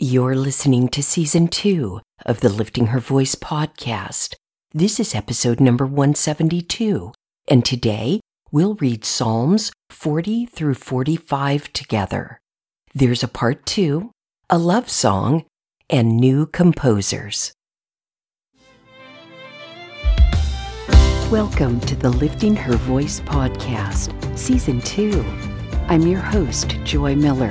You're listening to season two of the Lifting Her Voice podcast. This is episode number 172, and today we'll read Psalms 40 through 45 together. There's a part two, a love song, and new composers. Welcome to the Lifting Her Voice podcast, season two. I'm your host, Joy Miller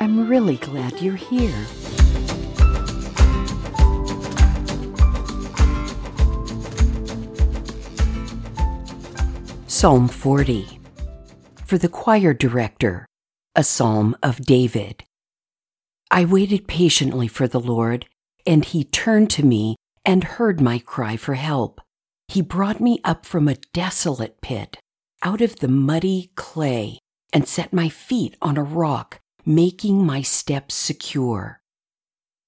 I'm really glad you're here. Psalm 40 For the choir director, a psalm of David. I waited patiently for the Lord, and he turned to me and heard my cry for help. He brought me up from a desolate pit, out of the muddy clay, and set my feet on a rock making my steps secure.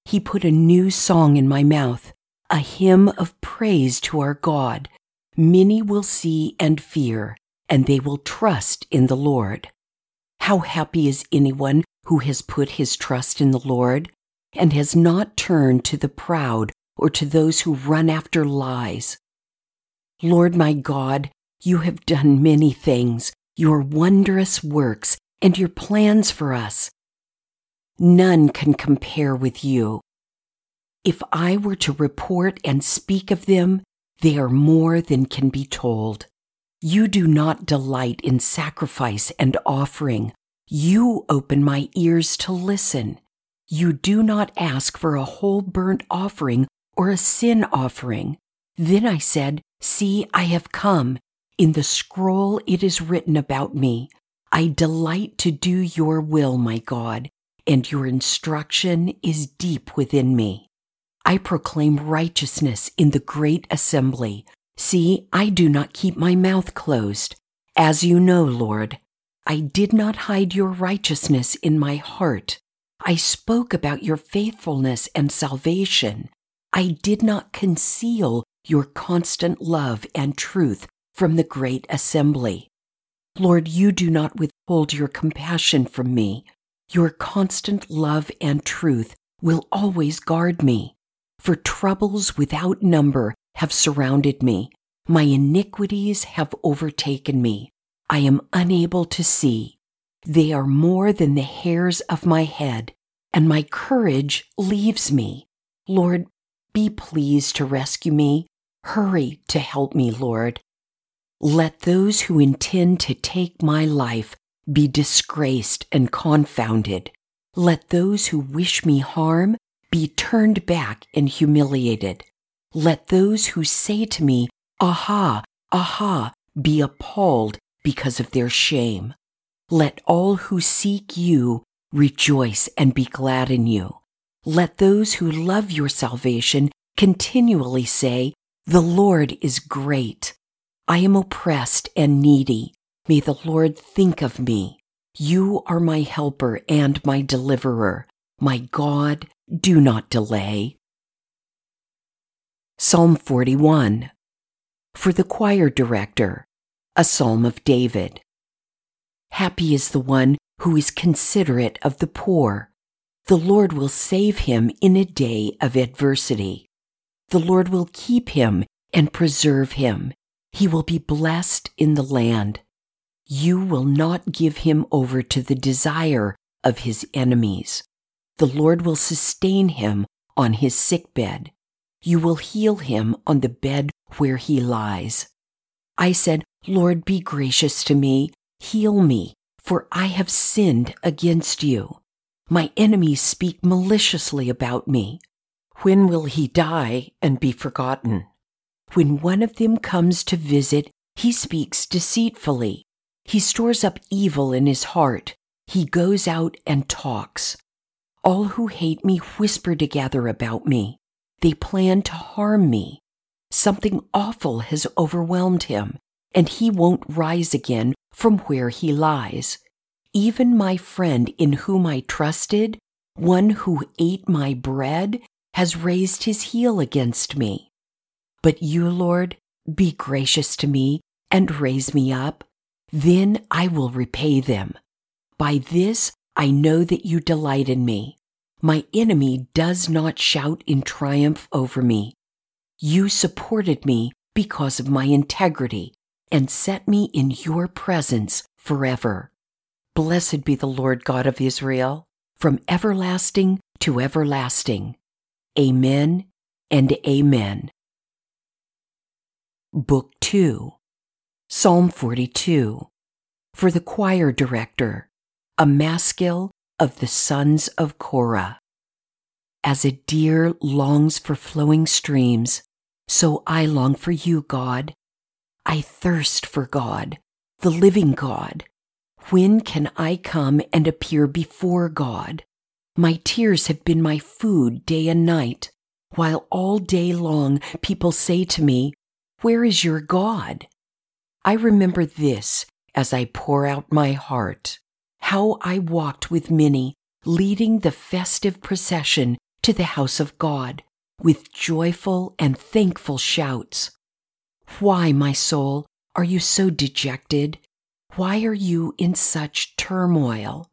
He put a new song in my mouth, a hymn of praise to our God. Many will see and fear, and they will trust in the Lord. How happy is anyone who has put his trust in the Lord and has not turned to the proud or to those who run after lies. Lord my God, you have done many things, your wondrous works and your plans for us. None can compare with you. If I were to report and speak of them, they are more than can be told. You do not delight in sacrifice and offering. You open my ears to listen. You do not ask for a whole burnt offering or a sin offering. Then I said, See, I have come. In the scroll it is written about me. I delight to do your will, my God, and your instruction is deep within me. I proclaim righteousness in the great assembly. See, I do not keep my mouth closed. As you know, Lord, I did not hide your righteousness in my heart. I spoke about your faithfulness and salvation. I did not conceal your constant love and truth from the great assembly. Lord, you do not withhold your compassion from me. Your constant love and truth will always guard me. For troubles without number have surrounded me. My iniquities have overtaken me. I am unable to see. They are more than the hairs of my head, and my courage leaves me. Lord, be pleased to rescue me. Hurry to help me, Lord. Let those who intend to take my life be disgraced and confounded. Let those who wish me harm be turned back and humiliated. Let those who say to me, Aha, aha, be appalled because of their shame. Let all who seek you rejoice and be glad in you. Let those who love your salvation continually say, The Lord is great. I am oppressed and needy. May the Lord think of me. You are my helper and my deliverer. My God, do not delay. Psalm 41 For the choir director, a psalm of David. Happy is the one who is considerate of the poor. The Lord will save him in a day of adversity. The Lord will keep him and preserve him. He will be blessed in the land. You will not give him over to the desire of his enemies. The Lord will sustain him on his sick bed. You will heal him on the bed where he lies. I said, Lord, be gracious to me, heal me, for I have sinned against you. My enemies speak maliciously about me. When will he die and be forgotten? When one of them comes to visit, he speaks deceitfully. He stores up evil in his heart. He goes out and talks. All who hate me whisper together about me. They plan to harm me. Something awful has overwhelmed him, and he won't rise again from where he lies. Even my friend in whom I trusted, one who ate my bread, has raised his heel against me. But you, Lord, be gracious to me and raise me up. Then I will repay them. By this I know that you delight in me. My enemy does not shout in triumph over me. You supported me because of my integrity and set me in your presence forever. Blessed be the Lord God of Israel, from everlasting to everlasting. Amen and Amen. Book 2 Psalm 42 For the choir director, a maskil of the sons of Korah. As a deer longs for flowing streams, so I long for you, God. I thirst for God, the living God. When can I come and appear before God? My tears have been my food day and night, while all day long people say to me, Where is your God? I remember this as I pour out my heart, how I walked with many, leading the festive procession to the house of God with joyful and thankful shouts. Why, my soul, are you so dejected? Why are you in such turmoil?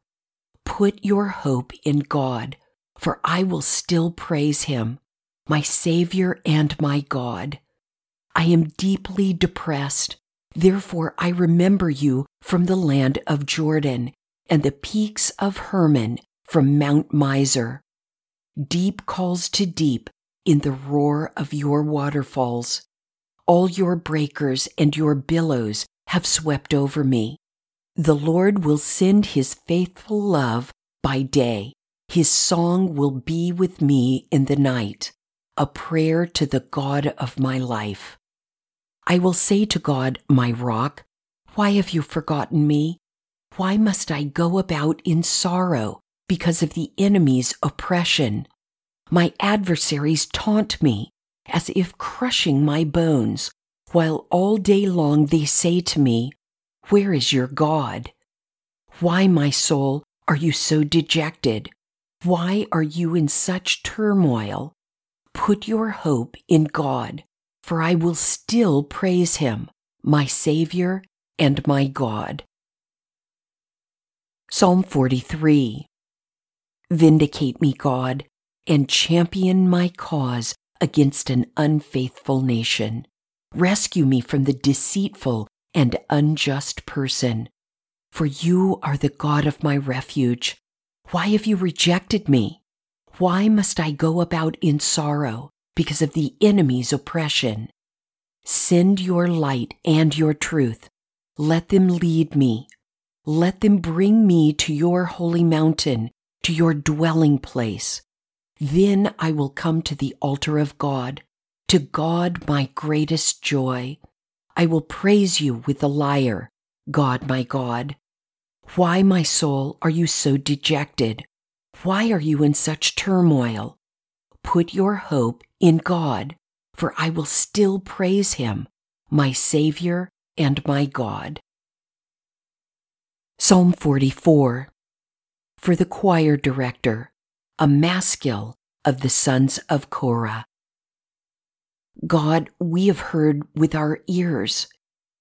Put your hope in God, for I will still praise him, my Savior and my God. I am deeply depressed, therefore I remember you from the land of Jordan and the peaks of Hermon from Mount Mizar. Deep calls to deep in the roar of your waterfalls. All your breakers and your billows have swept over me. The Lord will send his faithful love by day. His song will be with me in the night, a prayer to the God of my life. I will say to God, my rock, Why have you forgotten me? Why must I go about in sorrow because of the enemy's oppression? My adversaries taunt me as if crushing my bones, while all day long they say to me, Where is your God? Why, my soul, are you so dejected? Why are you in such turmoil? Put your hope in God, for I will still praise him, my Savior and my God. Psalm 43 Vindicate me, God, and champion my cause against an unfaithful nation. Rescue me from the deceitful and unjust person. For you are the God of my refuge. Why have you rejected me? Why must I go about in sorrow because of the enemy's oppression? Send your light and your truth. Let them lead me. Let them bring me to your holy mountain, to your dwelling place. Then I will come to the altar of God, to God my greatest joy. I will praise you with the lyre, God my God. Why, my soul, are you so dejected? Why are you in such turmoil? Put your hope in God, for I will still praise him, my Savior and my God. Psalm 44 For the choir director a maskil of the sons of Korah. God, we have heard with our ears.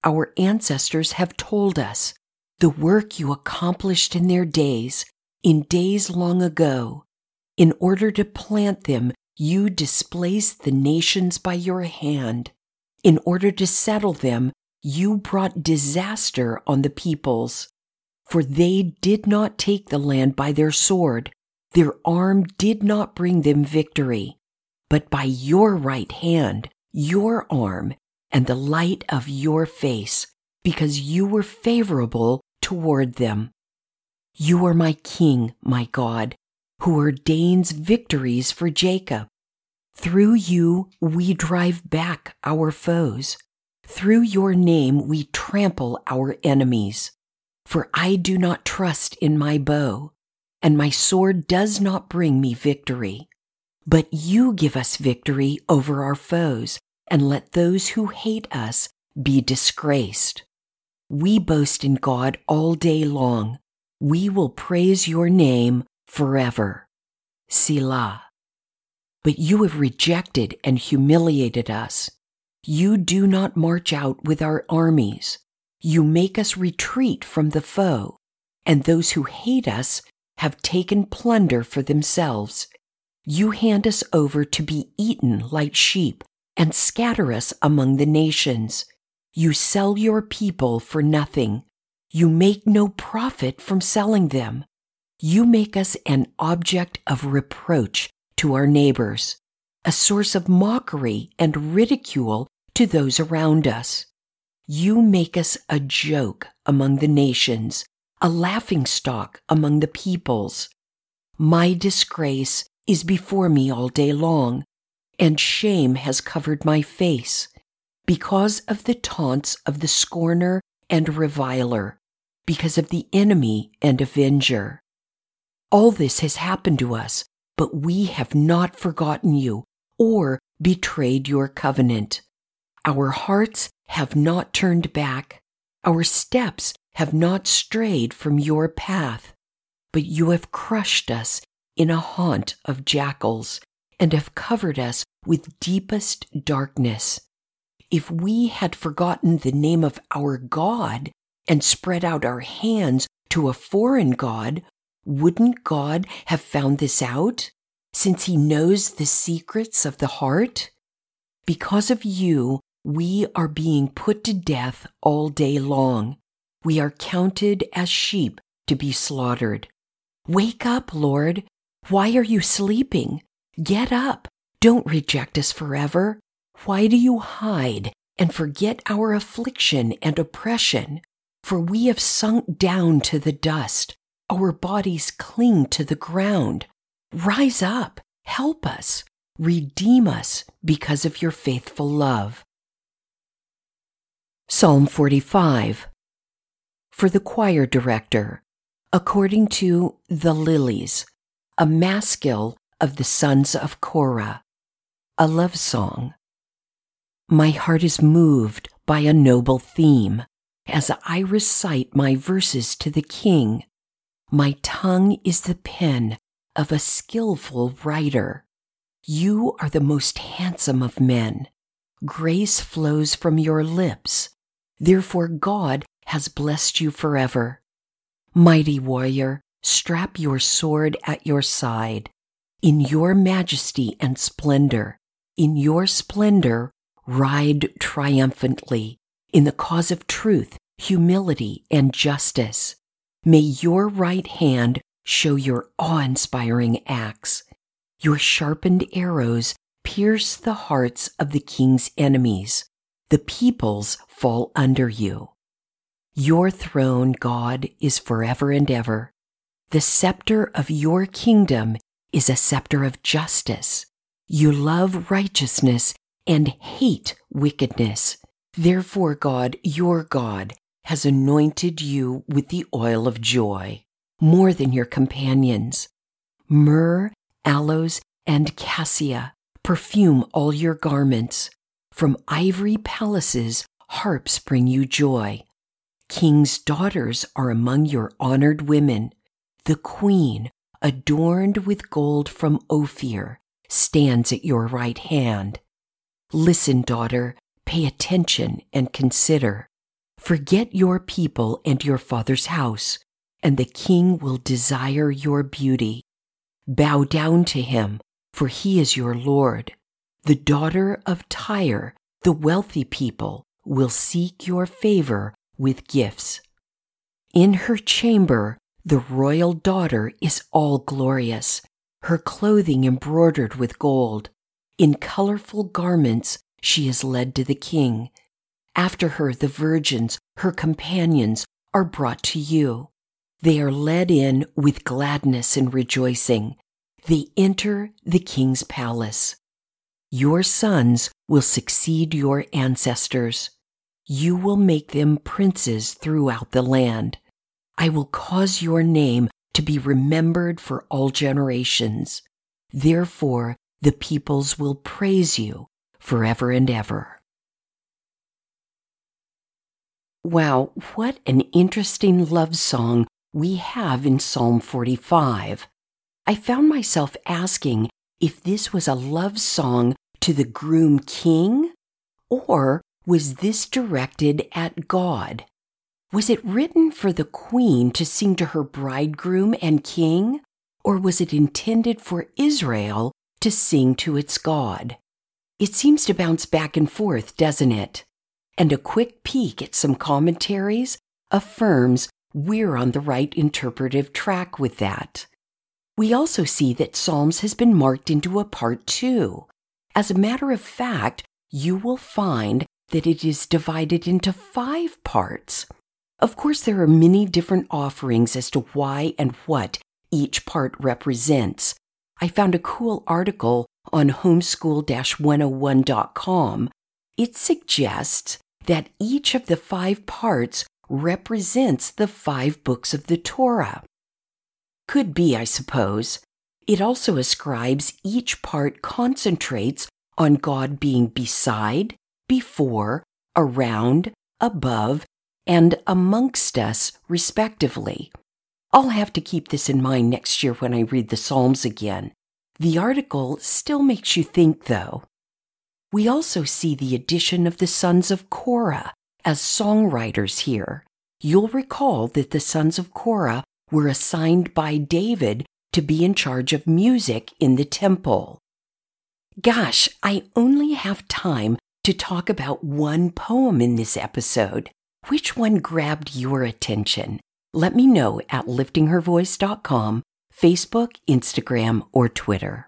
Our ancestors have told us the work you accomplished in their days, in days long ago. In order to plant them, you displaced the nations by your hand. In order to settle them, you brought disaster on the peoples. For they did not take the land by their sword, their arm did not bring them victory, but by your right hand, your arm, and the light of your face, because you were favorable toward them. You are my King, my God, who ordains victories for Jacob. Through you we drive back our foes. Through your name we trample our enemies. For I do not trust in my bow and my sword does not bring me victory. But you give us victory over our foes, and let those who hate us be disgraced. We boast in God all day long. We will praise your name forever. Selah. But you have rejected and humiliated us. You do not march out with our armies. You make us retreat from the foe, and those who hate us have taken plunder for themselves. You hand us over to be eaten like sheep and scatter us among the nations. You sell your people for nothing. You make no profit from selling them. You make us an object of reproach to our neighbors, a source of mockery and ridicule to those around us. You make us a joke among the nations, a laughing stock among the peoples. My disgrace is before me all day long, and shame has covered my face because of the taunts of the scorner and reviler, because of the enemy and avenger. All this has happened to us, but we have not forgotten you or betrayed your covenant. Our hearts have not turned back. Our steps have not strayed from your path. But you have crushed us in a haunt of jackals and have covered us with deepest darkness. If we had forgotten the name of our God and spread out our hands to a foreign God, wouldn't God have found this out, since he knows the secrets of the heart? Because of you, we are being put to death all day long. We are counted as sheep to be slaughtered. Wake up, Lord. Why are you sleeping? Get up. Don't reject us forever. Why do you hide and forget our affliction and oppression? For we have sunk down to the dust. Our bodies cling to the ground. Rise up. Help us. Redeem us because of your faithful love. Psalm 45 For the choir director, according to The Lilies, a maskil of the sons of Korah, a love song. My heart is moved by a noble theme as I recite my verses to the king. My tongue is the pen of a skillful writer. You are the most handsome of men. Grace flows from your lips. Therefore, God has blessed you forever. Mighty warrior, strap your sword at your side. In your majesty and splendor, in your splendor, ride triumphantly in the cause of truth, humility, and justice. May your right hand show your awe inspiring acts. Your sharpened arrows pierce the hearts of the king's enemies. The peoples fall under you. Your throne, God, is forever and ever. The scepter of your kingdom is a scepter of justice. You love righteousness and hate wickedness. Therefore, God, your God, has anointed you with the oil of joy more than your companions. Myrrh, aloes, and cassia perfume all your garments. From ivory palaces, harps bring you joy. King's daughters are among your honored women. The queen, adorned with gold from Ophir, stands at your right hand. Listen, daughter, pay attention and consider. Forget your people and your father's house, and the king will desire your beauty. Bow down to him, for he is your Lord. The daughter of Tyre, the wealthy people, will seek your favor with gifts. In her chamber, the royal daughter is all glorious, her clothing embroidered with gold. In colorful garments, she is led to the king. After her, the virgins, her companions, are brought to you. They are led in with gladness and rejoicing. They enter the king's palace. Your sons will succeed your ancestors. You will make them princes throughout the land. I will cause your name to be remembered for all generations. Therefore, the peoples will praise you forever and ever. Wow, what an interesting love song we have in Psalm 45. I found myself asking if this was a love song to the groom king, or was this directed at God? Was it written for the queen to sing to her bridegroom and king, or was it intended for Israel to sing to its God? It seems to bounce back and forth, doesn't it? And a quick peek at some commentaries affirms we're on the right interpretive track with that. We also see that Psalms has been marked into a part two. As a matter of fact, you will find that it is divided into five parts. Of course, there are many different offerings as to why and what each part represents. I found a cool article on homeschool 101.com. It suggests that each of the five parts represents the five books of the Torah. Could be, I suppose. It also ascribes each part concentrates on God being beside, before, around, above, and amongst us, respectively. I'll have to keep this in mind next year when I read the Psalms again. The article still makes you think, though. We also see the addition of the sons of Korah as songwriters here. You'll recall that the sons of Korah were assigned by David to be in charge of music in the temple. Gosh, I only have time to talk about one poem in this episode. Which one grabbed your attention? Let me know at liftinghervoice.com, Facebook, Instagram, or Twitter.